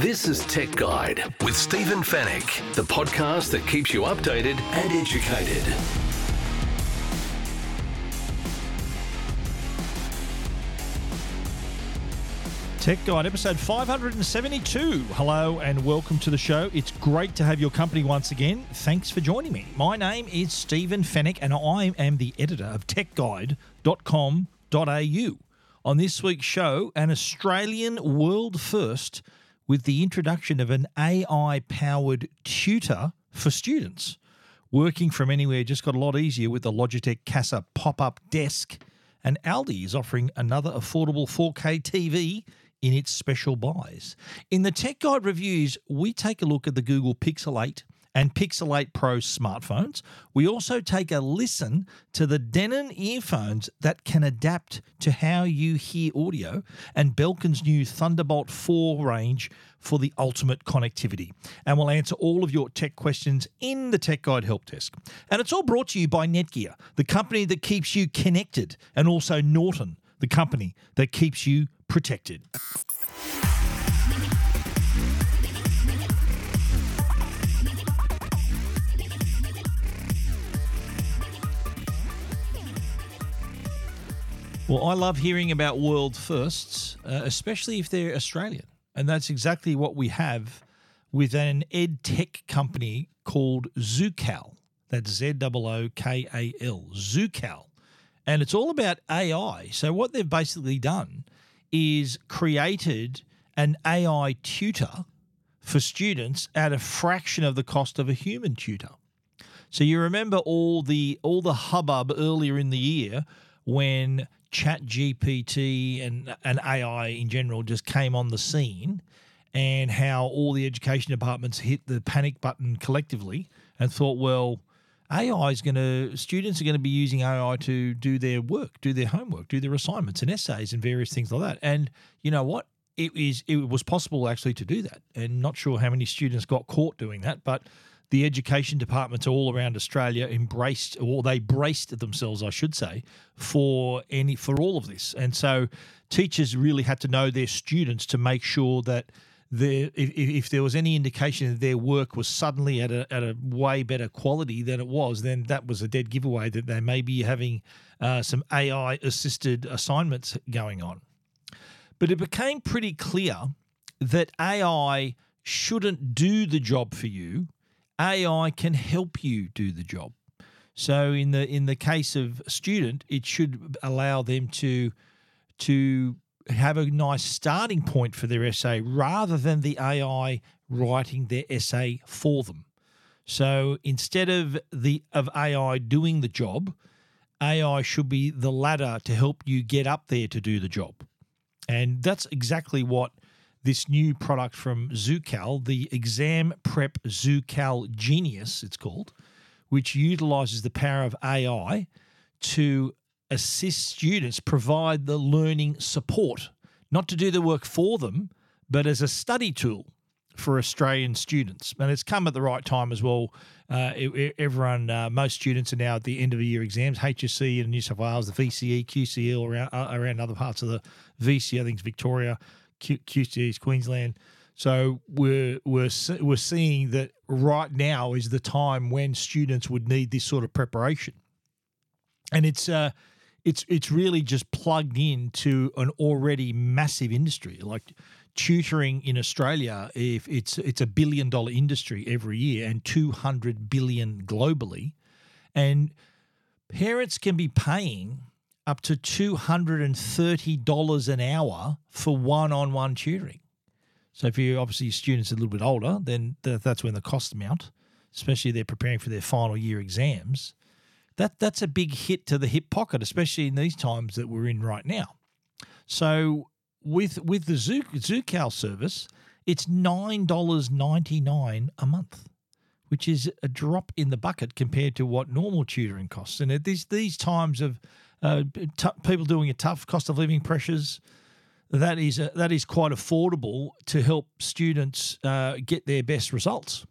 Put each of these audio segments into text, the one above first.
This is Tech Guide with Stephen Fenech, the podcast that keeps you updated and educated. Tech Guide, episode 572. Hello and welcome to the show. It's great to have your company once again. Thanks for joining me. My name is Stephen Fenech and I am the editor of techguide.com.au. On this week's show, an Australian world first with the introduction of an AI powered tutor for students. Working from anywhere just got a lot easier with the Logitech Casa pop up desk. And Aldi is offering another affordable 4K TV in its special buys. In the Tech Guide reviews, we take a look at the Google Pixel 8 and Pixel 8 Pro smartphones. We also take a listen to the Denon earphones that can adapt to how you hear audio and Belkin's new Thunderbolt 4 range for the ultimate connectivity. And we'll answer all of your tech questions in the Tech Guide Help Desk. And it's all brought to you by Netgear, the company that keeps you connected, and also Norton, the company that keeps you protected. Well, I love hearing about world firsts, uh, especially if they're Australian. And that's exactly what we have with an ed tech company called Zookal. That's Z O O K A L, Zookal. And it's all about AI. So, what they've basically done is created an AI tutor for students at a fraction of the cost of a human tutor. So you remember all the all the hubbub earlier in the year when Chat GPT and, and AI in general just came on the scene and how all the education departments hit the panic button collectively and thought, well, AI is going to, students are going to be using AI to do their work, do their homework, do their assignments and essays and various things like that. And you know what? It is it was possible actually to do that. And not sure how many students got caught doing that, but the education departments all around Australia embraced, or they braced themselves, I should say, for any for all of this. And so, teachers really had to know their students to make sure that their if, if there was any indication that their work was suddenly at a at a way better quality than it was, then that was a dead giveaway that they may be having uh, some AI assisted assignments going on. But it became pretty clear that AI shouldn't do the job for you AI can help you do the job. So in the in the case of a student, it should allow them to to have a nice starting point for their essay rather than the AI writing their essay for them. So instead of the of AI doing the job, AI should be the ladder to help you get up there to do the job. And that's exactly what this new product from Zookal, the Exam Prep Zookal Genius, it's called, which utilizes the power of AI to assist students provide the learning support, not to do the work for them, but as a study tool for Australian students. And it's come at the right time as well. Uh, everyone, uh, most students are now at the end of the year exams. HSC in New South Wales, the VCE, QCE around uh, around other parts of the VCE, I think it's Victoria, QCE's Queensland. So we're we're we're seeing that right now is the time when students would need this sort of preparation, and it's uh, it's it's really just plugged into an already massive industry like tutoring in Australia. If it's it's a billion dollar industry every year and two hundred billion globally, and parents can be paying up to $230 an hour for one on one tutoring. So, if you're obviously students a little bit older, then that's when the costs mount, especially they're preparing for their final year exams. That, that's a big hit to the hip pocket, especially in these times that we're in right now. So, with with the Zook, Zookal service, it's $9.99 a month, which is a drop in the bucket compared to what normal tutoring costs. And at these, these times of uh, t- people doing a tough cost of living pressures. That is a, that is quite affordable to help students uh, get their best results.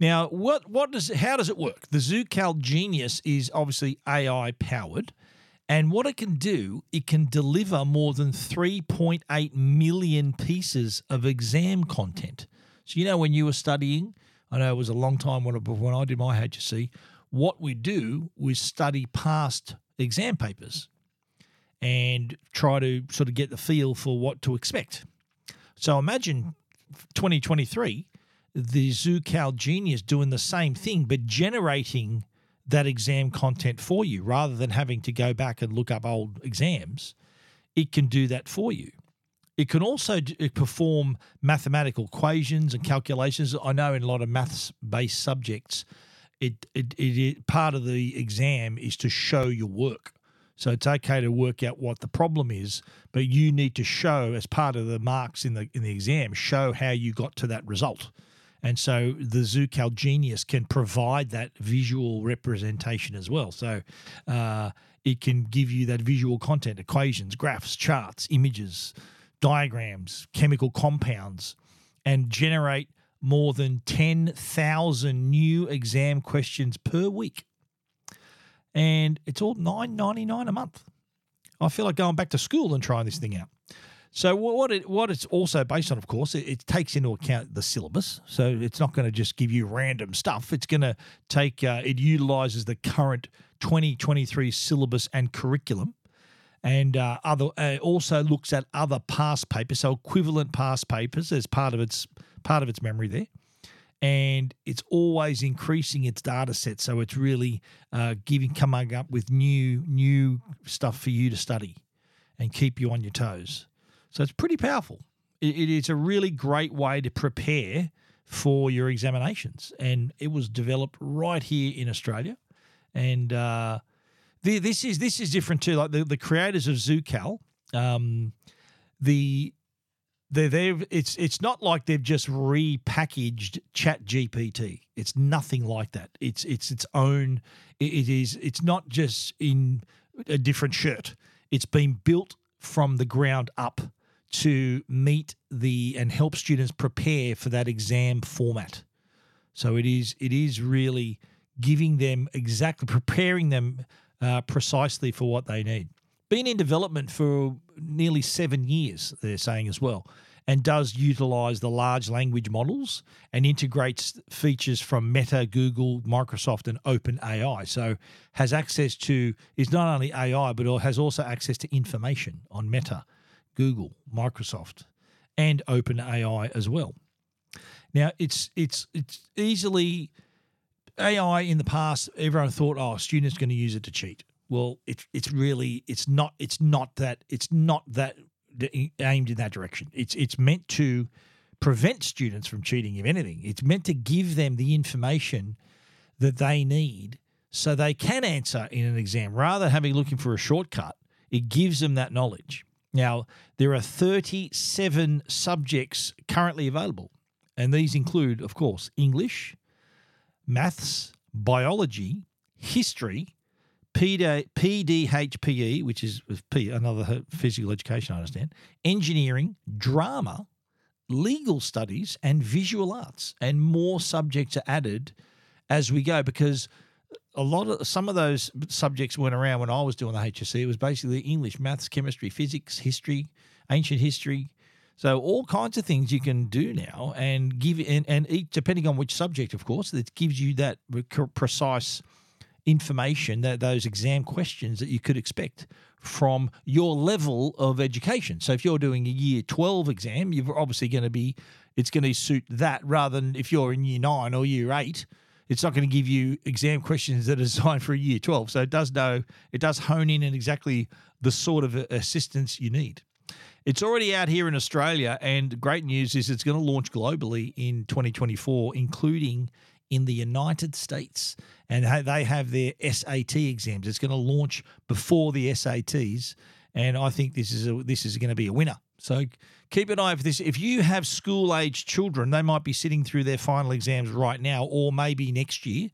Now, what what does how does it work? The Zookal Genius is obviously AI powered, And what it can do, it can deliver more than 3.8 million pieces of exam content. So, you know, when you were studying, I know it was a long time when, when I did my HSC, what we do was study past exam papers and try to sort of get the feel for what to expect. So imagine 2023, the Zookal Genius doing the same thing, but generating that exam content for you rather than having to go back and look up old exams. It can do that for you. It can also uh, perform mathematical equations and calculations. I know in a lot of maths based subjects, it, it, it, it, part of the exam is to show your work. So it's okay to work out what the problem is, but you need to show as part of the marks in the in the exam, show how you got to that result. And so the Zookal Genius can provide that visual representation as well. So uh, it can give you that visual content, equations, graphs, charts, images, diagrams, chemical compounds, and generate more than 10,000 new exam questions per week. And it's all $9.99 a month. I feel like going back to school and trying this thing out. So what it what it's also based on, of course, it, it takes into account the syllabus. So it's not going to just give you random stuff. It's going to take uh, it utilizes the current 2023 syllabus and curriculum, and uh, other uh, also looks at other past papers, so equivalent past papers as part of its part of its memory there. And it's always increasing its data set, so it's really uh, giving coming up with new new stuff for you to study and keep you on your toes. So it's pretty powerful. It, it is a really great way to prepare for your examinations. And it was developed right here in Australia. And uh, the, this is this is different too. Like the, the creators of Zookal, um, the they they've it's it's not like they've just repackaged Chat GPT. It's nothing like that. It's it's its own. It, it is. It's not just in a different shirt. It's been built from the ground up to meet the and help students prepare for that exam format. So it is it is really giving them exactly preparing them uh, precisely for what they need. Been in development for nearly seven years, they're saying as well, and does utilize the large language models and integrates features from Meta, Google, Microsoft, and OpenAI. So has access to is not only AI but has also access to information on Meta Google, Microsoft, and OpenAI as well. Now, it's it's it's easily AI in the past. Everyone thought, oh, students going to use it to cheat. Well, it's it's really it's not it's not that it's not that aimed in that direction. It's it's meant to prevent students from cheating. If anything, it's meant to give them the information that they need so they can answer in an exam rather than having looking for a shortcut. It gives them that knowledge. Now, there are 37 subjects currently available, and these include, of course, English, maths, biology, history, PDHPE, which is P, another physical education, I understand, engineering, drama, legal studies, and visual arts. And more subjects are added as we go because a lot of some of those subjects went around when I was doing the HSC. It was basically English, maths, chemistry, physics, history, ancient history. So all kinds of things you can do now, and give and and each, depending on which subject, of course, that gives you that uh, precise information that those exam questions that you could expect from your level of education. So if you're doing a year 12 exam, you're obviously going to be it's going to suit that rather than if you're in year 9 or year 8 it's not going to give you exam questions that are designed for a year 12. So it does know, it does hone in on exactly the sort of assistance you need. It's already out here in Australia, and great news is it's going to launch globally in 2024, including in the United States. And they have their SAT exams. It's going to launch before the SATs, and I think this is a, this is going to be a winner. So keep an eye for this. If you have school age children, they might be sitting through their final exams right now, or maybe next year,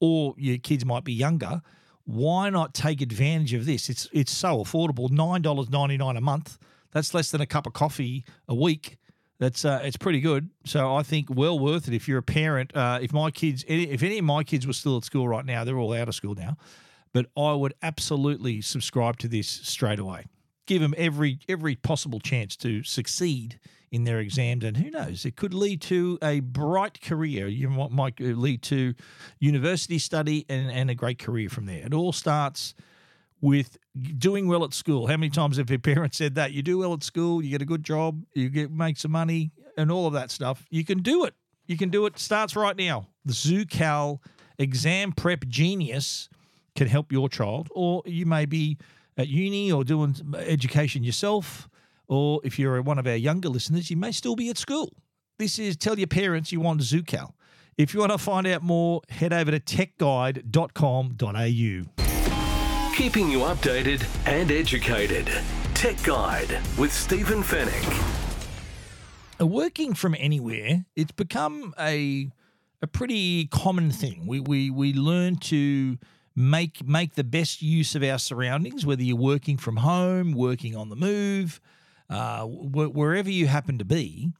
or your kids might be younger. Why not take advantage of this? It's it's so affordable, nine dollars ninety nine a month. That's less than a cup of coffee a week. That's uh, it's pretty good. So I think well worth it if you're a parent. Uh, if my kids, if any of my kids were still at school right now, they're all out of school now. but I would absolutely subscribe to this straight away. Give them every every possible chance to succeed in their exams, and who knows, it could lead to a bright career. You might, might lead to university study and, and a great career from there. It all starts with doing well at school. How many times have your parents said that? You do well at school, you get a good job, you get make some money, and all of that stuff. You can do it. You can do it. Starts right now. The Zookal exam prep genius can help your child, or you may be at uni or doing education yourself, or if you're one of our younger listeners, you may still be at school. This is tell your parents you want Zookal. If you want to find out more, head over to techguide.com.au. Keeping you updated and educated. Tech Guide with Stephen Fenech. Working from anywhere, it's become a a pretty common thing. We we we learn to make make the best use of our surroundings, whether you're working from home, working on the move, uh, wh- wherever you happen to be.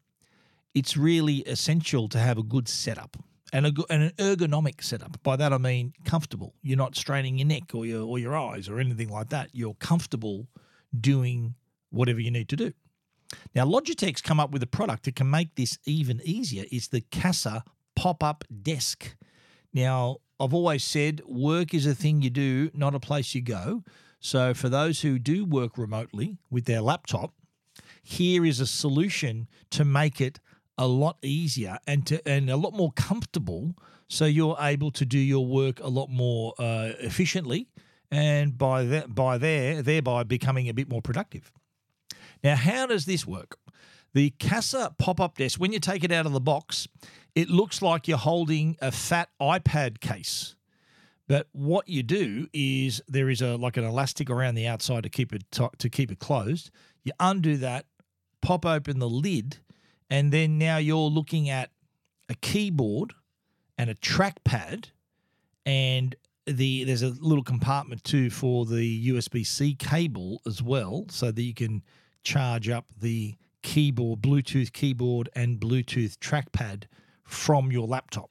It's really essential to have a good setup and, a, and an ergonomic setup. By that I mean comfortable. You're not straining your neck or your or your eyes or anything like that. You're comfortable doing whatever you need to do. Now Logitech's come up with a product that can make this even easier. It's the Casa pop-up desk. Now I've always said work is a thing you do, not a place you go. So for those who do work remotely with their laptop, here is a solution to make it a lot easier and to and a lot more comfortable. So you're able to do your work a lot more uh, efficiently and by that by there thereby becoming a bit more productive. Now how does this work? The Casa pop-up desk when you take it out of the box it looks like you're holding a fat iPad case. But what you do is there is a like an elastic around the outside to keep it to, to keep it closed. You undo that pop open the lid and then now you're looking at a keyboard and a trackpad and the there's a little compartment too for the USB-C cable as well so that you can charge up the keyboard Bluetooth keyboard and Bluetooth trackpad from your laptop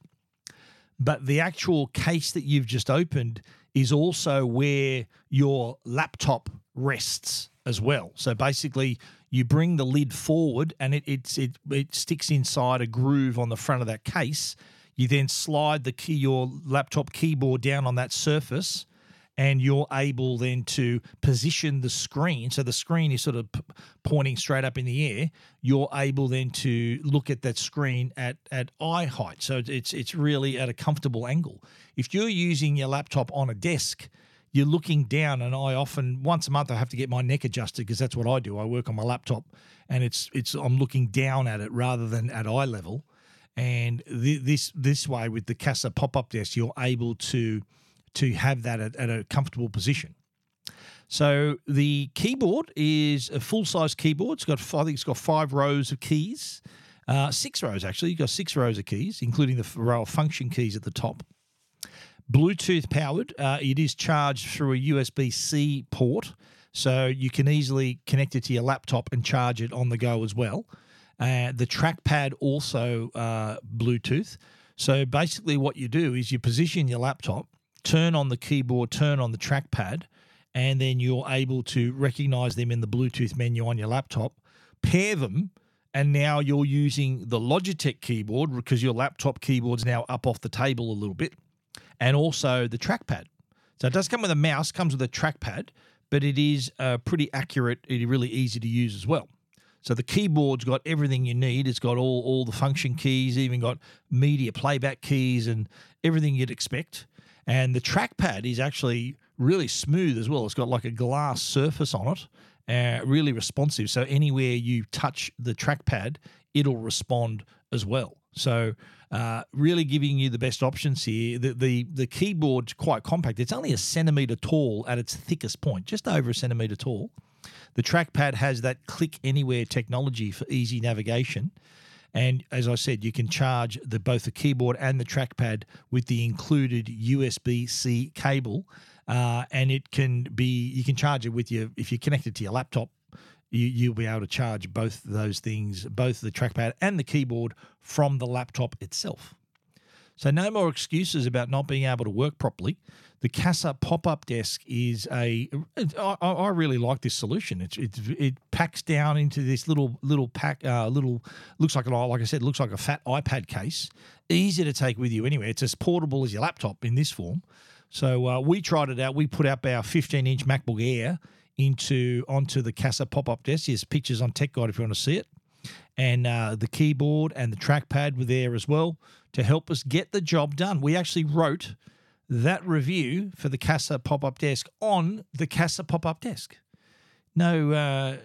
but the actual case that you've just opened is also where your laptop rests as well. So basically, you bring the lid forward and it it, it it sticks inside a groove on the front of that case. You then slide the key your laptop keyboard down on that surface and you're able then to position the screen. So the screen is sort of p- pointing straight up in the air. You're able then to look at that screen at at eye height. So it's it's really at a comfortable angle. If you're using your laptop on a desk you're looking down and I often once a month I have to get my neck adjusted because that's what I do I work on my laptop and it's it's I'm looking down at it rather than at eye level and th- this this way with the Casa pop-up desk you're able to to have that at, at a comfortable position. So the keyboard is a full size keyboard. It's got I think it's got five rows of keys, uh, six rows actually. You've got six rows of keys, including the row of function keys at the top. Bluetooth powered. Uh, it is charged through a USB C port, so you can easily connect it to your laptop and charge it on the go as well. Uh, the trackpad also uh, Bluetooth. So basically, what you do is you position your laptop, turn on the keyboard, turn on the trackpad, and then you're able to recognize them in the Bluetooth menu on your laptop, pair them, and now you're using the Logitech keyboard because your laptop keyboard's now up off the table a little bit, and also the trackpad. So it does come with a mouse, comes with a trackpad, but it is uh, pretty accurate. It's really easy to use as well. So the keyboard's got everything you need. It's got all all the function keys, even got media playback keys and everything you'd expect. And the trackpad is actually really smooth as well. It's got like a glass surface on it, uh, really responsive. So anywhere you touch the trackpad, it'll respond as well. So uh, really giving you the best options here. The, the the keyboard's quite compact. It's only a centimeter tall at its thickest point, just over a centimeter tall. The trackpad has that click anywhere technology for easy navigation. And as I said, you can charge the both the keyboard and the trackpad with the included USB C cable, uh, and it can be you can charge it with your if you connect it to your laptop. You, you'll be able to charge both those things, both the trackpad and the keyboard, from the laptop itself. So no more excuses about not being able to work properly. The Casa pop-up desk is a. I, I really like this solution. It's, it's it packs down into this little little pack uh, little looks like an like I said looks like a fat iPad case. Easy to take with you anywhere. It's as portable as your laptop in this form. So uh, we tried it out. We put up our 15-inch MacBook Air into onto the Casa pop-up desk. There's pictures on Tech Guide if you want to see it and uh, the keyboard and the trackpad were there as well to help us get the job done. We actually wrote that review for the Casa pop up desk on the Casa pop up desk. No, uh,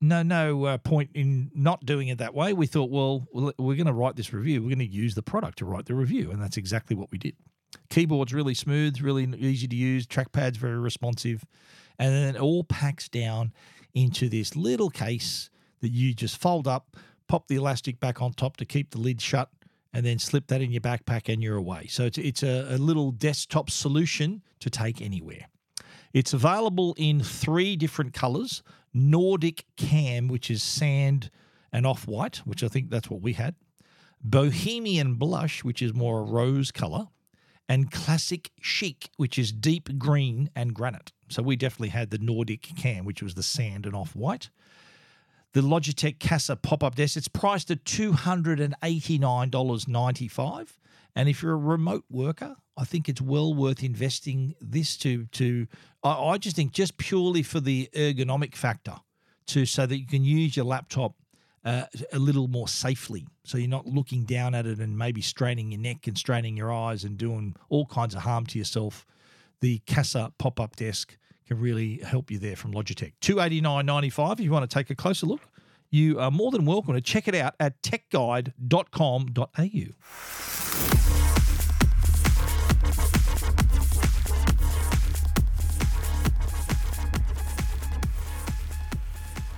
no, no uh, point in not doing it that way. We thought, well, we're going to write this review. We're going to use the product to write the review, and that's exactly what we did. Keyboard's really smooth, really easy to use. Trackpad's very responsive, and then it all packs down into this little case that you just fold up, pop the elastic back on top to keep the lid shut, and then slip that in your backpack and you're away. So it's, it's a, a little desktop solution to take anywhere. It's available in three different colors Nordic Calm, which is sand and off white, which I think that's what we had, Bohemian Blush, which is more a rose color, and Classic Chic, which is deep green and granite. So we definitely had the Nordic Calm, which was the sand and off white the Logitech Casa pop up desk. It's priced at $289.95. And if you're a remote worker, I think it's well worth investing this to to I, I just think just purely for the ergonomic factor to so that you can use your laptop uh, a little more safely. So you're not looking down at it and maybe straining your neck and straining your eyes and doing all kinds of harm to yourself. The Casa pop up desk can really help you there from Logitech. Two eighty nine ninety five. If you want to take a closer look, you are more than welcome to check it out at techguide.com.au.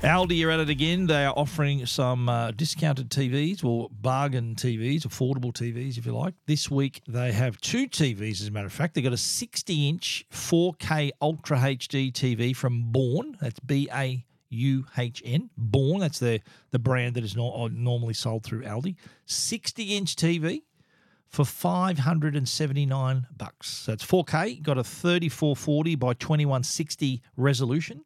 Aldi are at it again. They are offering some uh, discounted TVs or bargain TVs, affordable TVs, if you like. This week they have two TVs, as a matter of fact. They've got a 60 inch 4K Ultra HD TV from Bauhn. That's B A U H N. Bauhn. that's the, the brand that is uh, normally sold through Aldi. 60 inch TV for 579 bucks. So it's 4K, got a 3440 by 2160 resolution.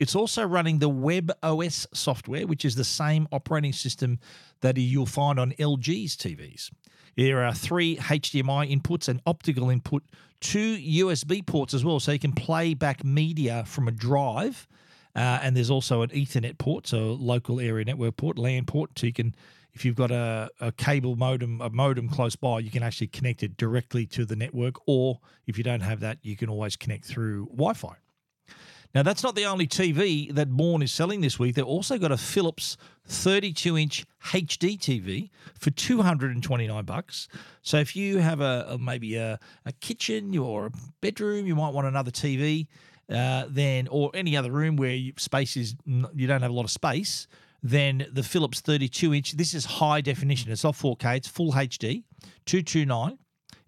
It's also running the Web OS software, which is the same operating system that you'll find on LG's TVs. There are three HDMI inputs, an optical input, two USB ports as well, so you can play back media from a drive. Uh, and there's also an Ethernet port, so local area network port, LAN port, so you can if you've got a, a cable modem, a modem close by, you can actually connect it directly to the network. Or if you don't have that, you can always connect through Wi Fi. Now, that's not the only TV that Bauhn is selling this week. They've also got a Philips 32 inch HD TV for 229 bucks. So if you have a, a maybe a, a, kitchen or a bedroom, you might want another TV, uh, then or any other room where you, space is you don't have a lot of space. Then the Philips 32 inch. This is high definition. It's not 4K. It's full HD, 229.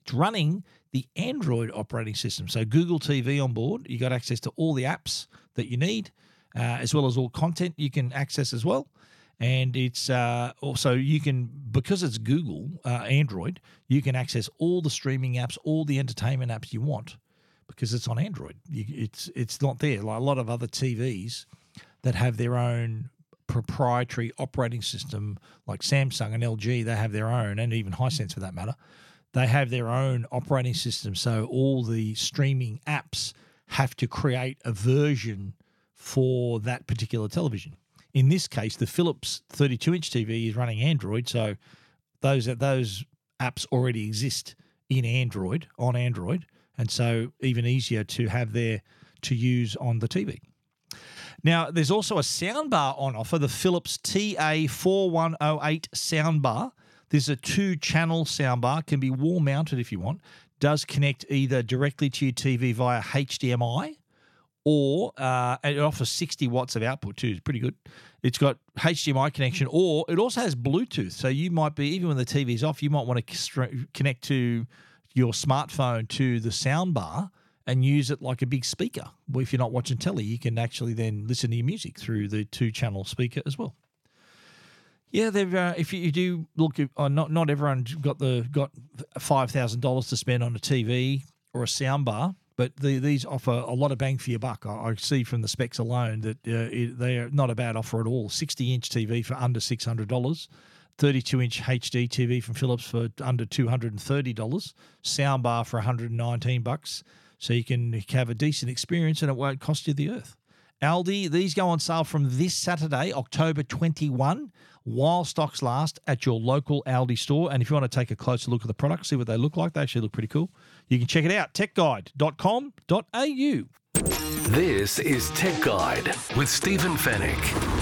It's running the Android operating system. So Google TV on board, you got access to all the apps that you need, uh, as well as all content you can access as well. And it's uh, also you can because it's Google uh, Android, you can access all the streaming apps, all the entertainment apps you want, because it's on Android. You, it's it's not there like a lot of other TVs that have their own proprietary operating system, like Samsung and LG. They have their own, and even Hisense for that matter they have their own operating system. So all the streaming apps have to create a version for that particular television. In this case, the Philips 32 inch TV is running Android. So those, those apps already exist in Android, on Android. And so even easier to have there to use on the TV. Now, there's also a soundbar on offer, the Philips TA4108 soundbar. There's a two channel soundbar, can be wall mounted if you want, does connect either directly to your TV via HDMI or uh, it offers 60 watts of output too. It's pretty good. It's got HDMI connection, or it also has Bluetooth. So you might be even when the TV's off, you might want to connect to your smartphone to the soundbar and use it like a big speaker. Well, if you're not watching telly, you can actually then listen to your music through the two channel speaker as well Yeah, they've. Uh, if you do look, uh, not not everyone got the got five thousand dollars to spend on a TV or a soundbar, but the, these offer a lot of bang for your buck. I, I see from the specs alone that uh, it, they are not a bad offer at all. Sixty inch TV for under six hundred dollars. 32 inch HD TV from Philips for under $230, soundbar for 119 bucks. So you can have a decent experience and it won't cost you the earth. Aldi, these go on sale from this Saturday, October 21, while stocks last at your local Aldi store. And if you want to take a closer look at the products, see what they look like, they actually look pretty cool. You can check it out, techguide.com.au. This is Tech Guide with Stephen Fenech.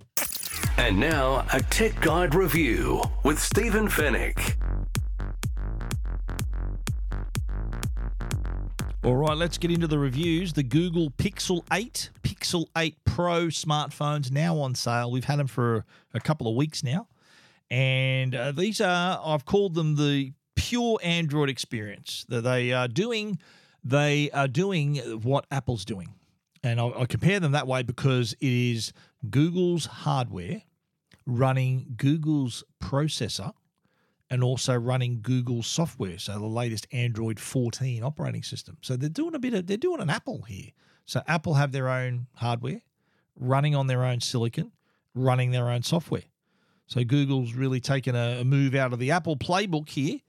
And now, a Tech Guide review with Stephen Fenech. All right, let's get into the reviews. The Google Pixel 8, Pixel 8 Pro smartphones now on sale. We've had them for a couple of weeks now. And uh, these are, I've called them the pure Android experience. That they are doing, they are doing what Apple's doing. And I, I compare them that way because it is Google's hardware running Google's processor and also running Google's software, so the latest Android 14 operating system. So they're doing a bit of they're doing an Apple here. So Apple have their own hardware running on their own silicon, running their own software. So Google's really taken a, a move out of the Apple playbook here,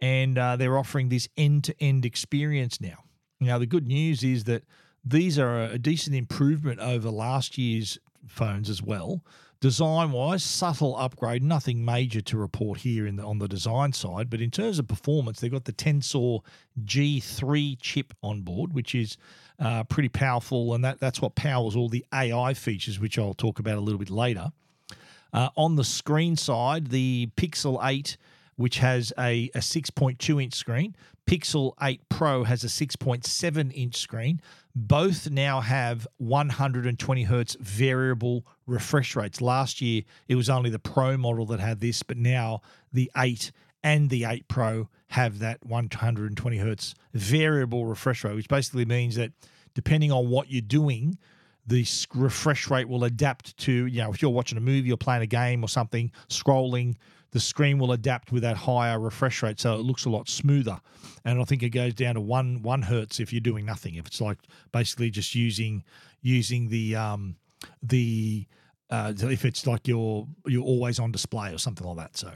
and uh, they're offering this end-to-end experience now. Now the good news is that these are a decent improvement over last year's phones as well. Design wise, subtle upgrade, nothing major to report here in the, on the design side. But in terms of performance, they've got the Tensor G3 chip on board, which is uh, pretty powerful, and that, that's what powers all the AI features, which I'll talk about a little bit later. Uh, on the screen side, the Pixel 8 which has a, a 6.2 inch screen. Pixel 8 Pro has a 6.7 inch screen. Both now have 120 hertz variable refresh rates. Last year, it was only the Pro model that had this, but now the 8 and the 8 Pro have that 120 hertz variable refresh rate, which basically means that depending on what you're doing, the refresh rate will adapt to, you know, if you're watching a movie or playing a game or something, scrolling, the screen will adapt with that higher refresh rate, so it looks a lot smoother. And I think it goes down to one one hertz if you're doing nothing. If it's like basically just using using the um, the uh, if it's like you're you're always on display or something like that. So.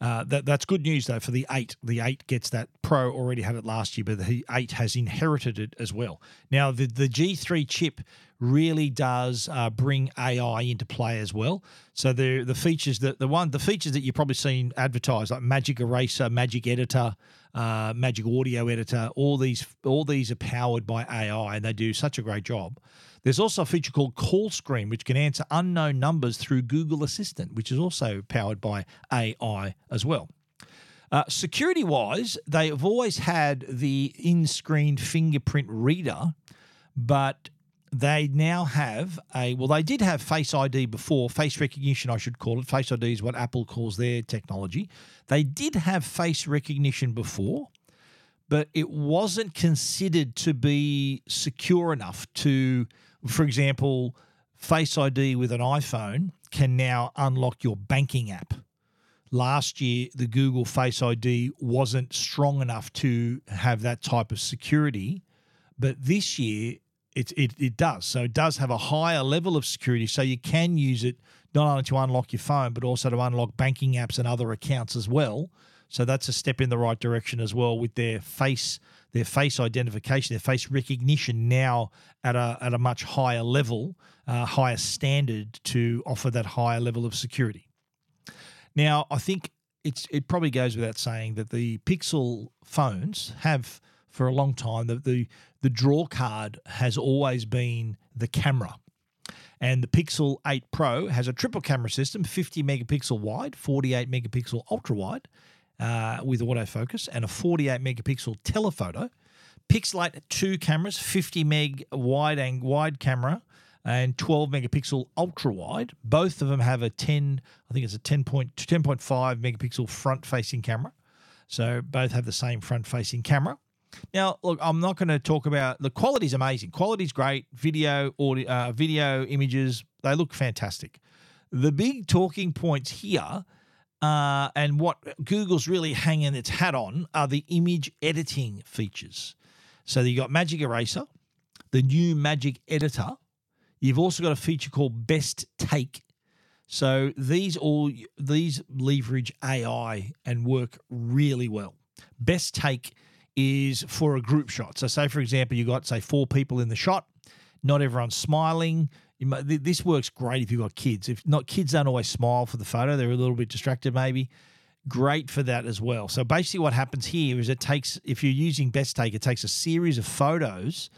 Uh, that that's good news though for the eight. The eight gets that Pro already had it last year, but the eight has inherited it as well. Now the the G3 chip really does uh, bring AI into play as well. So the the features that the one the features that you've probably seen advertised like Magic Eraser, Magic Editor, uh, Magic Audio Editor, all these all these are powered by AI and they do such a great job. There's also a feature called Call Screen, which can answer unknown numbers through Google Assistant, which is also powered by AI as well. Uh, security wise, they have always had the in screen fingerprint reader, but they now have a well they did have face id before. Face recognition i should call it. Face id is what apple calls their technology. They did have face recognition before but it wasn't considered to be secure enough to for example, Face ID with an iPhone can now unlock your banking app. Last year, the Google Face ID wasn't strong enough to have that type of security, but this year it, it, it does. So it does have a higher level of security. So you can use it not only to unlock your phone, but also to unlock banking apps and other accounts as well. So that's a step in the right direction as well with their face their face identification, their face recognition now at a at a much higher level, uh, higher standard to offer that higher level of security. Now, I think it's it probably goes without saying that the Pixel phones have for a long time the the, the draw card has always been the camera. And the Pixel 8 Pro has a triple camera system, 50 megapixel wide, 48 megapixel ultra wide uh, with autofocus, and a 48 megapixel telephoto. Pixel 2 cameras, 50 meg wide and wide camera, and 12 megapixel ultra wide. Both of them have a 10, I think it's a 10 point, 10.5 megapixel front facing camera. So both have the same front facing camera. Now, look, I'm not going to talk about the quality is amazing. Quality's great. Video, audio, uh, video, images, they look fantastic. The big talking points here, uh, and what Google's really hanging its hat on, are the image editing features. So you've got Magic Eraser, the new Magic Editor. You've also got a feature called Best Take. So these all these leverage AI and work really well. Best Take is for a group shot. So, say for example, you got say four people in the shot, not everyone's smiling. Might, this works great if you've got kids. If not, kids don't always smile for the photo; they're a little bit distracted, maybe. Great for that as well. So basically, what happens here is it takes if you're using Best Take, it takes a series of photos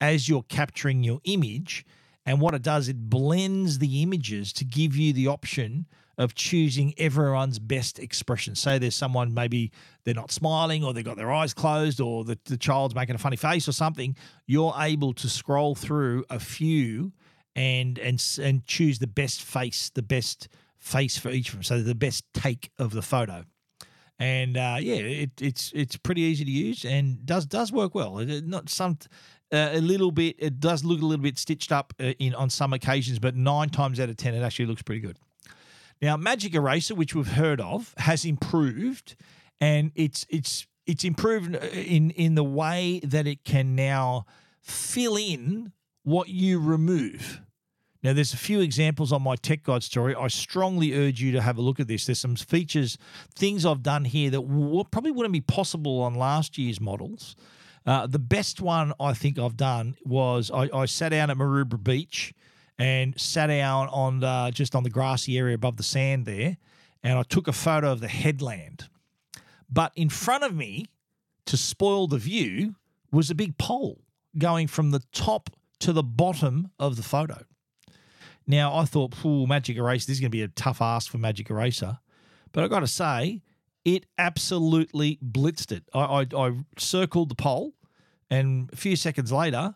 as you're capturing your image, and what it does, it blends the images to give you the option of choosing everyone's best expression. Say there's someone maybe they're not smiling or they've got their eyes closed or the, the child's making a funny face or something, you're able to scroll through a few and and and choose the best face, the best face for each of them. So the best take of the photo. And uh, yeah, it, it's it's pretty easy to use and does does work well. It, not some uh, a little bit. It does look a little bit stitched up uh, in on some occasions, but nine times out of ten, it actually looks pretty good. Now, Magic Eraser, which we've heard of, has improved, and it's it's it's improved in in the way that it can now fill in what you remove. Now, there's a few examples on my Tech Guide story. I strongly urge you to have a look at this. There's some features, things I've done here that w- probably wouldn't be possible on last year's models. Uh, the best one I think I've done was I, I sat down at Maroubra Beach and sat down on the, just on the grassy area above the sand there, and I took a photo of the headland. But in front of me, to spoil the view, was a big pole going from the top to the bottom of the photo. Now I thought, "Pool Magic Eraser, this is going to be a tough ask for Magic Eraser," but I got to say, it absolutely blitzed it. I, I, I circled the pole, and a few seconds later,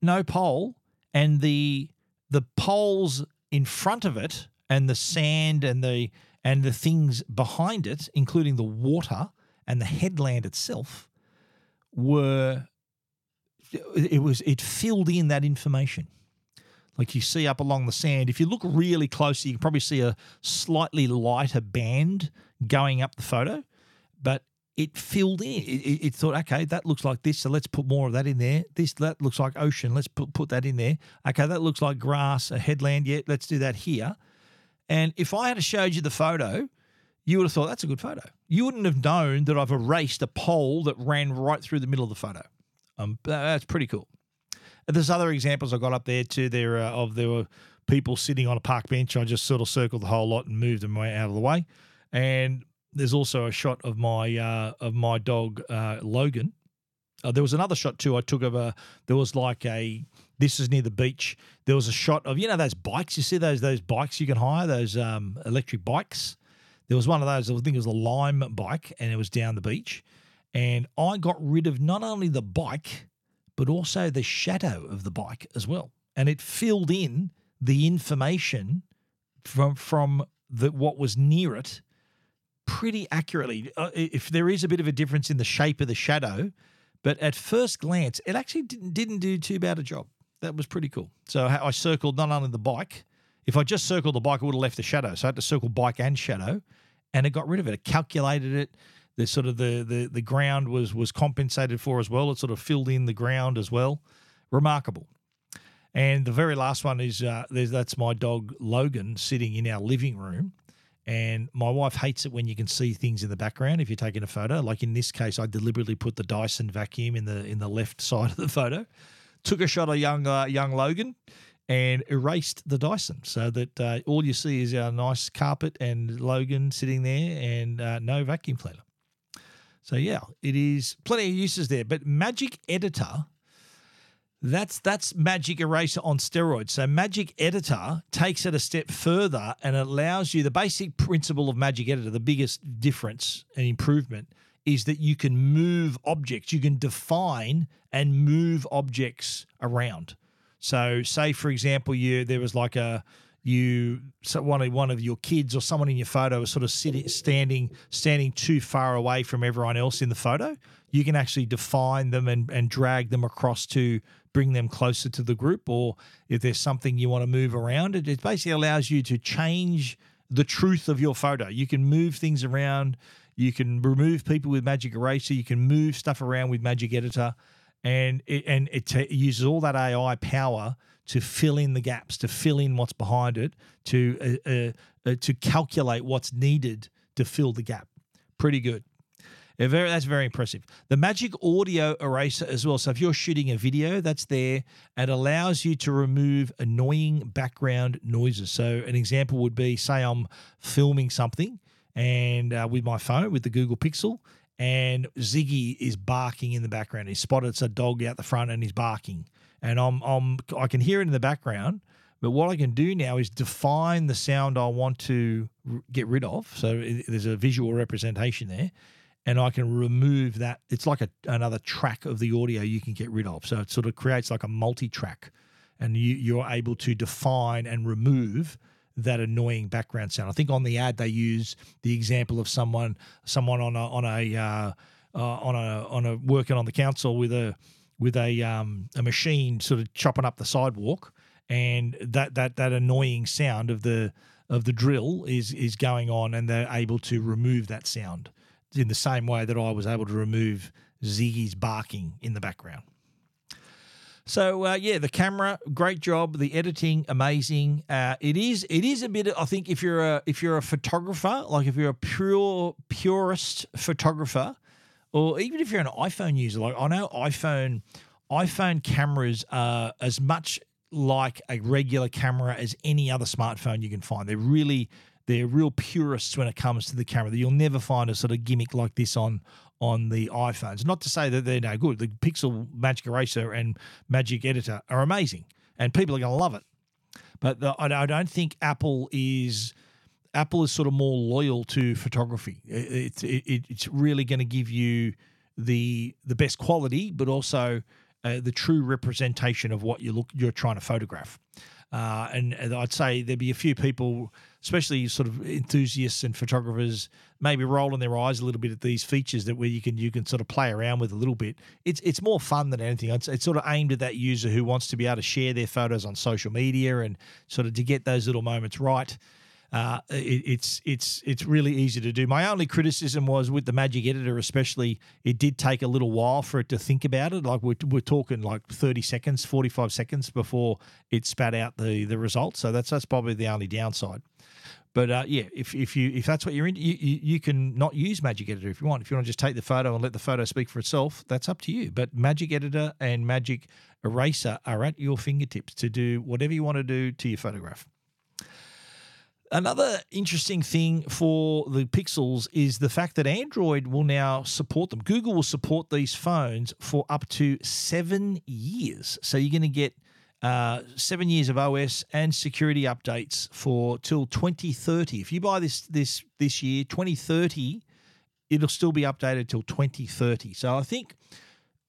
no pole, and the the poles in front of it and the sand and the and the things behind it, including the water and the headland itself, were it was it filled in that information. Like you see up along the sand, if you look really closely, you can probably see a slightly lighter band going up the photo, but it filled in. It, it, thought, okay, that looks like this, so let's put more of that in there. This that looks like ocean, let's put put that in there. Okay, that looks like grass, a headland. Yeah, let's do that here. And if I had showed you the photo, you would have thought that's a good photo. You wouldn't have known that I've erased a pole that ran right through the middle of the photo. Um, that's pretty cool. There's other examples I got up there too. There uh, of there were people sitting on a park bench. I just sort of circled the whole lot and moved them out of the way. And there's also a shot of my uh, of my dog uh, Logan. Uh, there was another shot too. I took of a. There was like a. This is near the beach. There was a shot of you know those bikes. You see those those bikes you can hire those um, electric bikes. There was one of those. I think it was a Lime bike, and it was down the beach. And I got rid of not only the bike, but also the shadow of the bike as well. And it filled in the information from from the what was near it pretty accurately. Uh, if there is a bit of a difference in the shape of the shadow, but at first glance, it actually didn't, didn't do too bad a job. That was pretty cool. So I circled not only the bike, if I just circled the bike, I would have left the shadow. So I had to circle bike and shadow, and it got rid of it. It calculated it. The sort of the the the ground was was compensated for as well. It sort of filled in the ground as well. Remarkable. And the very last one is uh, that's my dog Logan sitting in our living room, And my wife hates it when you can see things in the background if you're taking a photo. Like in this case, I deliberately put the Dyson vacuum in the in the left side of the photo. Took a shot of young uh, young Logan and erased the Dyson so that uh, all you see is our nice carpet and Logan sitting there and uh, no vacuum cleaner. So yeah, it is plenty of uses there. But Magic Editor that's that's Magic Eraser on steroids. So Magic Editor takes it a step further and allows you the basic principle of Magic Editor. The biggest difference and improvement is that you can move objects. You can define and move objects around. So, say for example, you there was like a you so one one of your kids or someone in your photo is sort of sitting standing standing too far away from everyone else in the photo you can actually define them and, and drag them across to bring them closer to the group, or if there's something you want to move around, it, it basically allows you to change the truth of your photo. You can move things around. You can remove people with Magic Eraser. You can move stuff around with Magic Editor, and it, and it, t- uses all that AI power to fill in the gaps, to fill in what's behind it, to uh, uh, uh, to calculate what's needed to fill the gap. Pretty good. Very, that's very impressive. The Magic Audio Eraser as well. So if you're shooting a video, that's there and allows you to remove annoying background noises. So an example would be, say, I'm filming something and uh, with my phone with the Google Pixel, and Ziggy is barking in the background. He spotted it's a dog out the front and he's barking, and I'm I'm I can hear it in the background. But what I can do now is define the sound I want to get rid of. So there's a visual representation there and I can remove that. It's like a, another track of the audio you can get rid of. So it sort of creates like a multi track, and you, you're able to define and remove that annoying background sound. I think on the ad they use the example of someone someone on a on a uh, uh, on a on a working on the council with a with a um, a machine sort of chopping up the sidewalk, and that that that annoying sound of the of the drill is is going on, and they're able to remove that sound in the same way that I was able to remove Ziggy's barking in the background. So uh, yeah, the camera, great job. The editing, amazing. Uh, it is. It is a bit. I think if you're a if you're a photographer, like if you're a pure purist photographer, or even if you're an iPhone user, like I know iPhone iPhone cameras are as much like a regular camera as any other smartphone you can find. They're really they're real purists when it comes to the camera. That You'll never find a sort of gimmick like this on on the iPhones. Not to say that they're no good. The Pixel Magic Eraser and Magic Editor are amazing, and people are going to love it. But the, I don't think Apple is Apple is sort of more loyal to photography. It's it, it, it's really going to give you the the best quality, but also uh, the true representation of what you look you're trying to photograph. Uh, and, and I'd say there'd be a few people especially sort of enthusiasts and photographers, maybe rolling their eyes a little bit at these features that where you can you can sort of play around with a little bit. It's it's more fun than anything. It's, it's sort of aimed at that user who wants to be able to share their photos on social media and sort of to get those little moments right. Uh, it, it's it's it's really easy to do. My only criticism was with the Magic Editor, especially, it did take a little while for it to think about it. Like we're, we're talking like thirty seconds, forty five seconds before it spat out the the results. So that's that's probably the only downside. But uh, yeah, if, if you if that's what you're into, you, you, you, can not use Magic Editor if you want. If you want to just take the photo and let the photo speak for itself, that's up to you. But Magic Editor and Magic Eraser are at your fingertips to do whatever you want to do to your photograph. Another interesting thing for the Pixels is the fact that Android will now support them. Google will support these phones for up to seven years. So you're going to get uh, seven years of OS and security updates for till 2030. If you buy this this this year, 2030, it'll still be updated till 2030. So I think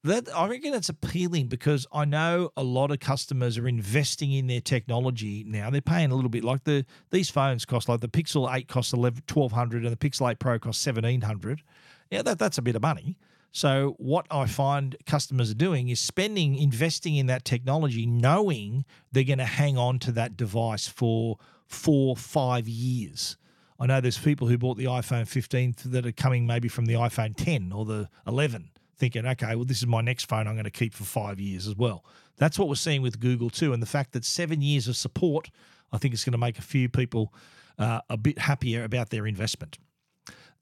that I reckon it's appealing because I know a lot of customers are investing in their technology now. They're paying a little bit like the these phones cost like the Pixel 8 costs 11 1200 and the Pixel 8 Pro costs 1700. Yeah, that that's a bit of money. So, what I find customers are doing is spending, investing in that technology, knowing they're going to hang on to that device for four, five years. I know there's people who bought the iPhone 15 that are coming maybe from the iPhone 10 or the 11, thinking, okay, well, this is my next phone I'm going to keep for five years as well. That's what we're seeing with Google too. And the fact that seven years of support, I think it's going to make a few people uh, a bit happier about their investment.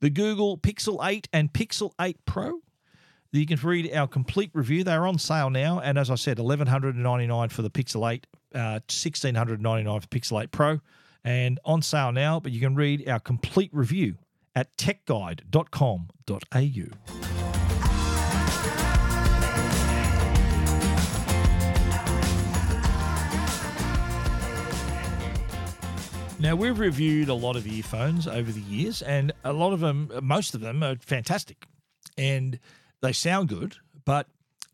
The Google Pixel 8 and Pixel 8 Pro. You can read our complete review. They're on sale now, and as I said, eleven hundred and ninety nine for the Pixel 8, uh, sixteen hundred ninety nine for Pixel 8 Pro, and on sale now. But you can read our complete review at techguide.com.au. Now, we've reviewed a lot of earphones over the years, and a lot of them, most of them, are fantastic and they sound good, but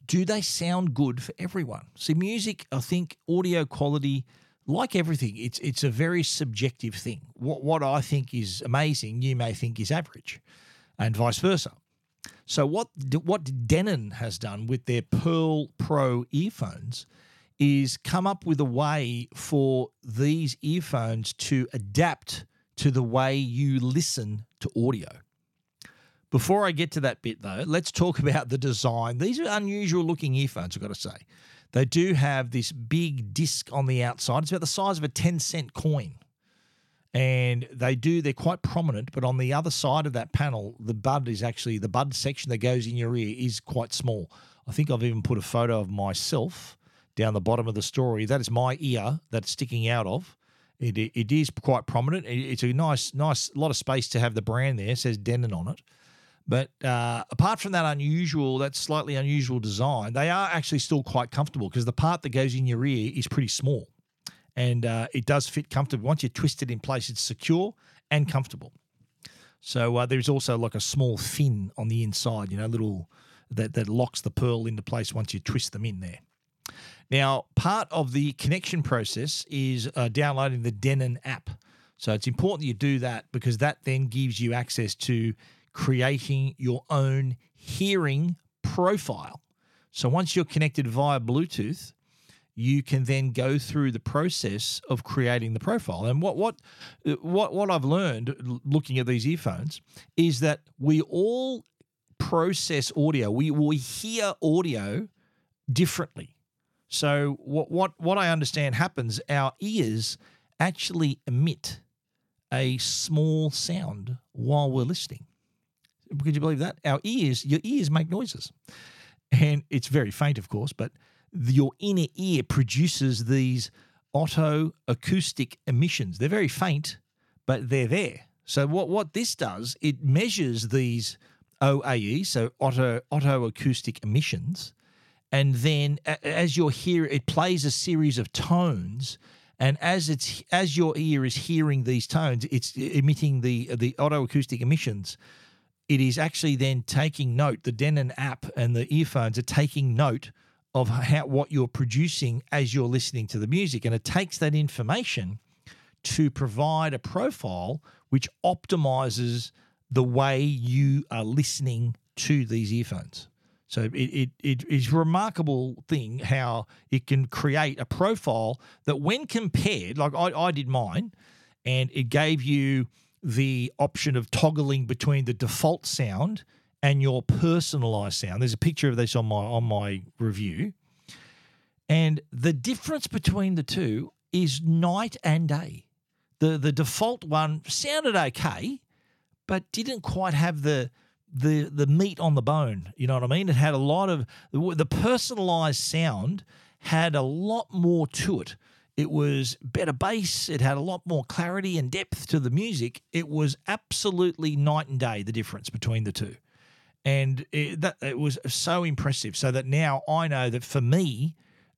do they sound good for everyone? See, music, I think audio quality, like everything, it's it's a very subjective thing. What what I think is amazing, you may think is average, and vice versa. So what what Denon has done with their Pearl Pro earphones is come up with a way for these earphones to adapt to the way you listen to audio. Before I get to that bit, though, let's talk about the design. These are unusual looking earphones, I've got to say. They do have this big disc on the outside. It's about the size of a 10 cent coin. And they do, they're quite prominent, but on the other side of that panel, the bud is actually, the bud section that goes in your ear is quite small. I think I've even put a photo of myself down the bottom of the story. That is my ear that's sticking out of. It, it is quite prominent. It's a nice, nice lot of space to have the brand there. It says Denon on it. But uh, apart from that unusual, that slightly unusual design, they are actually still quite comfortable because the part that goes in your ear is pretty small, and uh, it does fit comfortably. Once you twist it in place, it's secure and comfortable. So uh, there's also like a small fin on the inside, you know, little that that locks the pearl into place once you twist them in there. Now, part of the connection process is uh, downloading the Denon app. So it's important you do that because that then gives you access to creating your own hearing profile. So once you're connected via Bluetooth, you can then go through the process of creating the profile. And what what what what I've learned looking at these earphones is that we all process audio. We we hear audio differently. So what what what I understand happens, our ears actually emit a small sound while we're listening. Could you believe that? Our ears, your ears make noises. And it's very faint, of course, but your inner ear produces these otto acoustic emissions. They're very faint, but they're there. So what, what this does, it measures these OAE, so otoacoustic emissions, and then as your hear it plays a series of tones and as it's as your ear is hearing these tones it's emitting the the otoacoustic emissions it is actually then taking note. The Denon app and the earphones are taking note of how what you're producing as you're listening to the music, and it takes that information to provide a profile which optimizes the way you are listening to these earphones. So it, it, it is remarkable thing how it can create a profile that when compared, like I, I did mine, and it gave you the option of toggling between the default sound and your personalized sound. There's a picture of this on my on my review. And the difference between the two is night and day. The the default one sounded okay, but didn't quite have the the the meat on the bone. You know what I mean? It had a lot of the personalized sound had a lot more to it. It was better bass. It had a lot more clarity and depth to the music. It was absolutely night and day the difference between the two, and it, that it was so impressive. So that now I know that for me,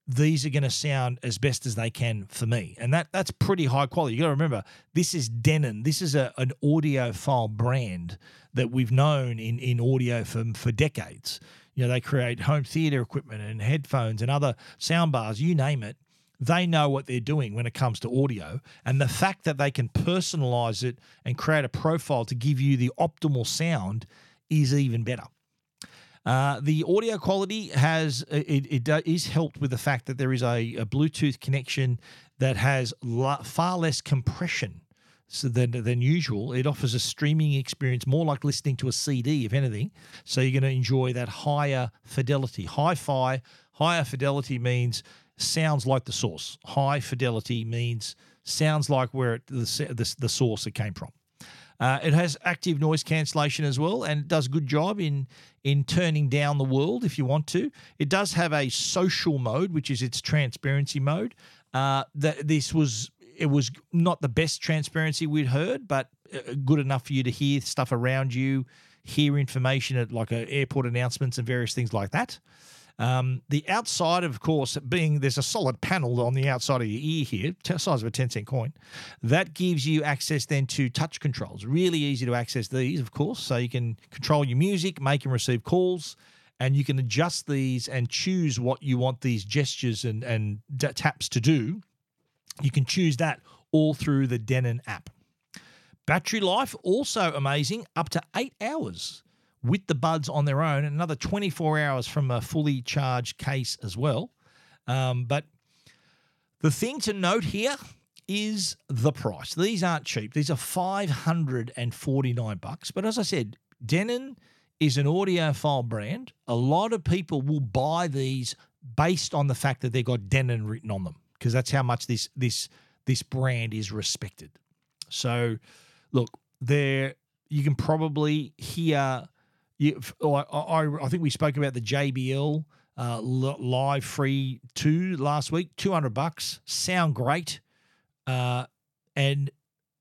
these are going to sound as best as they can for me, and that that's pretty high quality. You got to remember, this is Denon. This is a, an audiophile brand that we've known in in audio for for decades. You know, they create home theater equipment and headphones and other sound bars, you name it they know what they're doing when it comes to audio. And the fact that they can personalize it and create a profile to give you the optimal sound is even better. Uh, the audio quality has it, it is helped with the fact that there is a, a Bluetooth connection that has far less compression so than, than usual. It offers a streaming experience more like listening to a CD, if anything. So you're going to enjoy that higher fidelity. Hi fi, higher fidelity means sounds like the source. High fidelity means sounds like where it, the, the, the source it came from. Uh, it has active noise cancellation as well, and it does a good job in in turning down the world if you want to. It does have a social mode, which is its transparency mode. Uh, that this was it was not the best transparency we'd heard, but uh, good enough for you to hear stuff around you, hear information at like a airport announcements and various things like that. Um, the outside, of course, being there's a solid panel on the outside of your ear here, size of a 10 cent coin. That gives you access then to touch controls. Really easy to access these, of course. So you can control your music, make and receive calls, and you can adjust these and choose what you want these gestures and, and taps to do. You can choose that all through the Denon app. Battery life also amazing, up to eight hours with the buds on their own, another 24 hours from a fully charged case as well. Um, but the thing to note here is the price. These aren't cheap. These are 549 bucks. But as I said, Denon is an audiophile brand. A lot of people will buy these based on the fact that they've got Denon written on them because that's how much this this this brand is respected. So, look, there you can probably hear you, I, I, I think we spoke about the JBL uh, Live Free 2 last week, 200 bucks, sound great. Uh, and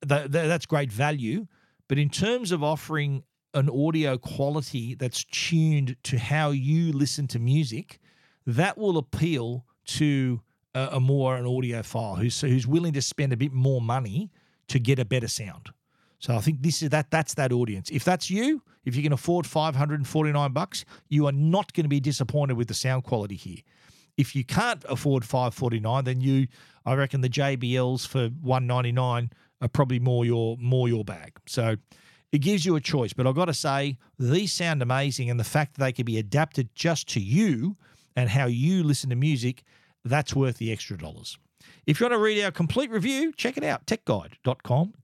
th- th- that's great value. But in terms of offering an audio quality that's tuned to how you listen to music, that will appeal to a, a more an audiophile who's who's willing to spend a bit more money to get a better sound. So I think this is that that's that audience. If that's you, if you can afford 549 bucks, you are not going to be disappointed with the sound quality here. If you can't afford 549, then you I reckon the JBLs for 199 are probably more your more your bag. So it gives you a choice, but I've got to say these sound amazing and the fact that they can be adapted just to you and how you listen to music, that's worth the extra dollars. If you want to read our complete review, check it out techguide.com.au.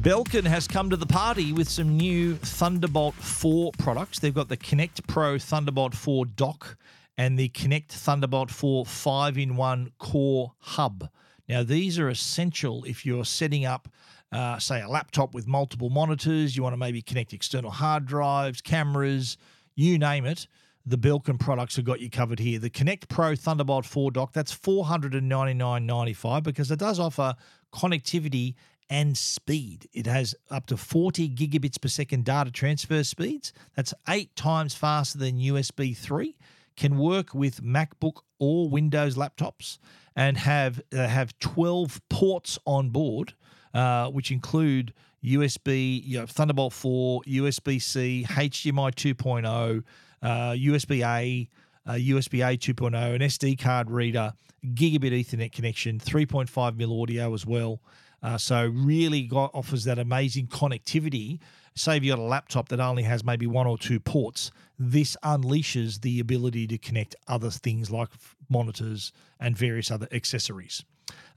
Belkin has come to the party with some new Thunderbolt 4 products. They've got the Connect Pro Thunderbolt 4 dock and the Connect Thunderbolt 4 5 in 1 core hub. Now, these are essential if you're setting up uh, say, a laptop with multiple monitors, you want to maybe connect external hard drives, cameras, you name it. The Belkin products have got you covered here. The Connect Pro Thunderbolt 4 dock, that's $499.95 because it does offer connectivity and speed. It has up to 40 gigabits per second data transfer speeds. That's eight times faster than USB 3. Can work with MacBook or Windows laptops and have uh, have 12 ports on board uh, which include USB, you know, Thunderbolt 4, USB C, HDMI 2.0, uh, USB A, uh, USB A 2.0, an SD card reader, gigabit Ethernet connection, 3.5 mil audio as well. Uh, so really got, offers that amazing connectivity. Say if you got a laptop that only has maybe one or two ports, this unleashes the ability to connect other things like monitors and various other accessories.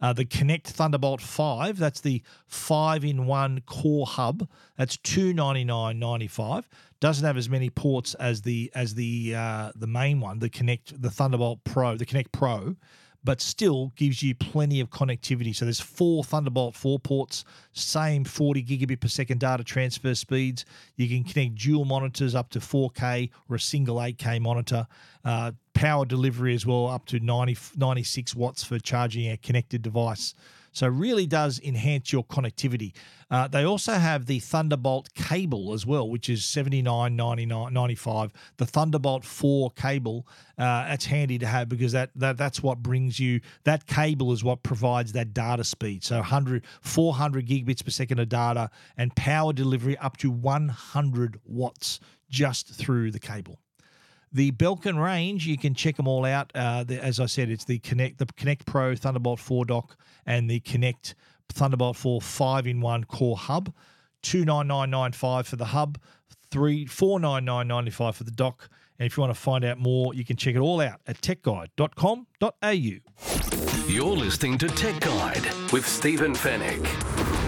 Uh, the Connect Thunderbolt 5, that's the 5 in 1 core hub. That's $299.95. Doesn't have as many ports as the as the uh, the main one, the Connect the Thunderbolt Pro, the Connect Pro but still gives you plenty of connectivity. So there's four Thunderbolt 4 ports, same 40 gigabit per second data transfer speeds. You can connect dual monitors up to 4K or a single 8K monitor. Uh, power delivery as well, up to 90, 96 watts for charging a connected device. So really does enhance your connectivity. Uh, they also have the Thunderbolt cable as well, which is seventy nine ninety nine ninety five. The Thunderbolt 4 cable, uh, that's handy to have because that, that that's what brings you, that cable is what provides that data speed. So 100, 400 gigabits per second of data and power delivery up to 100 watts just through the cable. The Belkin range, you can check them all out. Uh, the, as I said, it's the Connect, the Connect Pro Thunderbolt 4 dock and the Connect Thunderbolt 4 5 in 1 core hub. 29995 for the hub, three four nine nine ninety five for the dock. And if you want to find out more, you can check it all out at techguide.com.au. You're listening to Tech Guide with Stephen Fenech.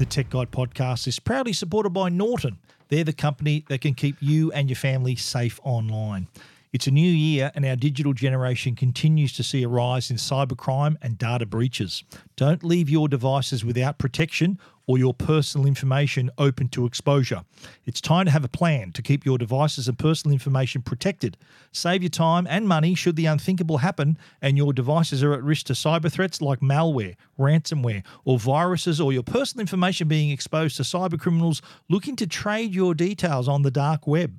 The Tech Guide podcast is proudly supported by Norton. They're the company that can keep you and your family safe online. It's a new year, and our digital generation continues to see a rise in cybercrime and data breaches. Don't leave your devices without protection or your personal information open to exposure. It's time to have a plan to keep your devices and personal information protected. Save your time and money should the unthinkable happen and your devices are at risk to cyber threats like malware, ransomware, or viruses, or your personal information being exposed to cyber criminals looking to trade your details on the dark web.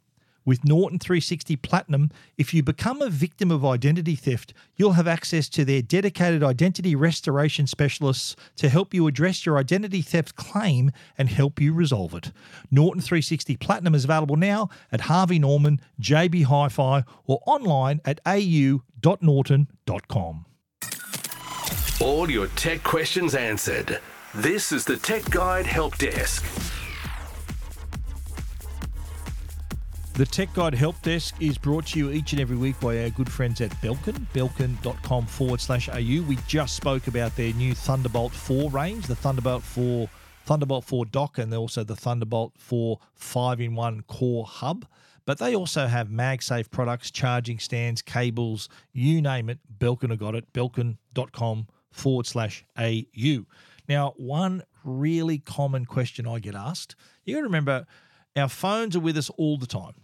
With Norton 360 Platinum, if you become a victim of identity theft, you'll have access to their dedicated identity restoration specialists to help you address your identity theft claim and help you resolve it. Norton 360 Platinum is available now at Harvey Norman, JB Hi Fi, or online at au.norton.com. All your tech questions answered. This is the Tech Guide Help Desk. The Tech Guide Help Desk is brought to you each and every week by our good friends at Belkin, belkin.com forward slash AU. We just spoke about their new Thunderbolt 4 range, the Thunderbolt 4 Thunderbolt 4 dock, and also the Thunderbolt 4 5 in 1 core hub. But they also have MagSafe products, charging stands, cables, you name it. Belkin have got it. Belkin.com forward slash AU. Now, one really common question I get asked you got to remember, our phones are with us all the time.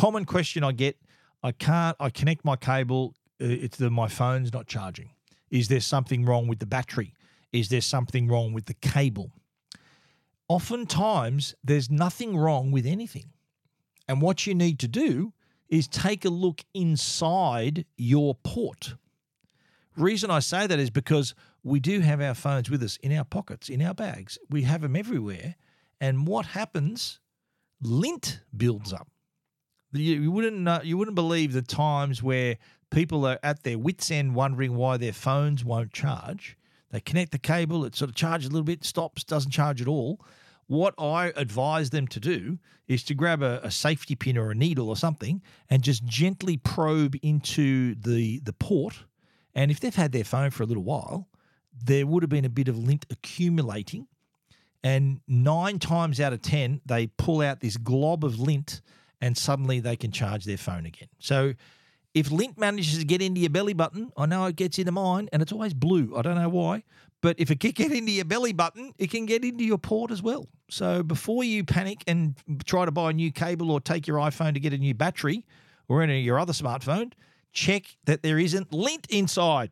Common question I get I can't, I connect my cable, uh, it's the, my phone's not charging. Is there something wrong with the battery? Is there something wrong with the cable? Oftentimes, there's nothing wrong with anything. And what you need to do is take a look inside your port. Reason I say that is because we do have our phones with us in our pockets, in our bags. We have them everywhere. And what happens? Lint builds up. You, you wouldn't know, you wouldn't believe the times where people are at their wits end wondering why their phones won't charge. They connect the cable, it sort of charges a little bit, stops, doesn't charge at all. What I advise them to do is to grab a, a safety pin or a needle or something and just gently probe into the the port. And if they've had their phone for a little while, there would have been a bit of lint accumulating. And nine times out of 10, they pull out this glob of lint and suddenly they can charge their phone again. So if lint manages to get into your belly button, I know it gets into mine and it's always blue. I don't know why. But if it can get into your belly button, it can get into your port as well. So before you panic and try to buy a new cable or take your iPhone to get a new battery or any of your other smartphone, check that there isn't lint inside.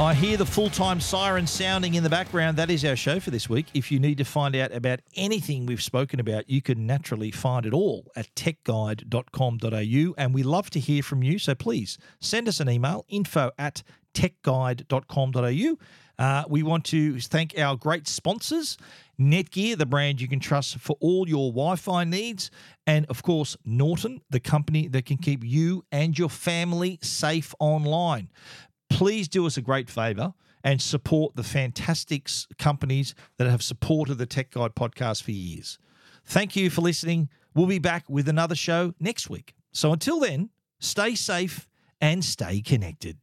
I hear the full time siren sounding in the background. That is our show for this week. If you need to find out about anything we've spoken about, you can naturally find it all at techguide.com.au. And we love to hear from you. So please send us an email info at techguide.com.au. Uh, we want to thank our great sponsors Netgear, the brand you can trust for all your Wi Fi needs. And of course, Norton, the company that can keep you and your family safe online please do us a great favor and support the fantastic companies that have supported the Tech Guide podcast for years. Thank you for listening. We'll be back with another show next week. So until then, stay safe and stay connected.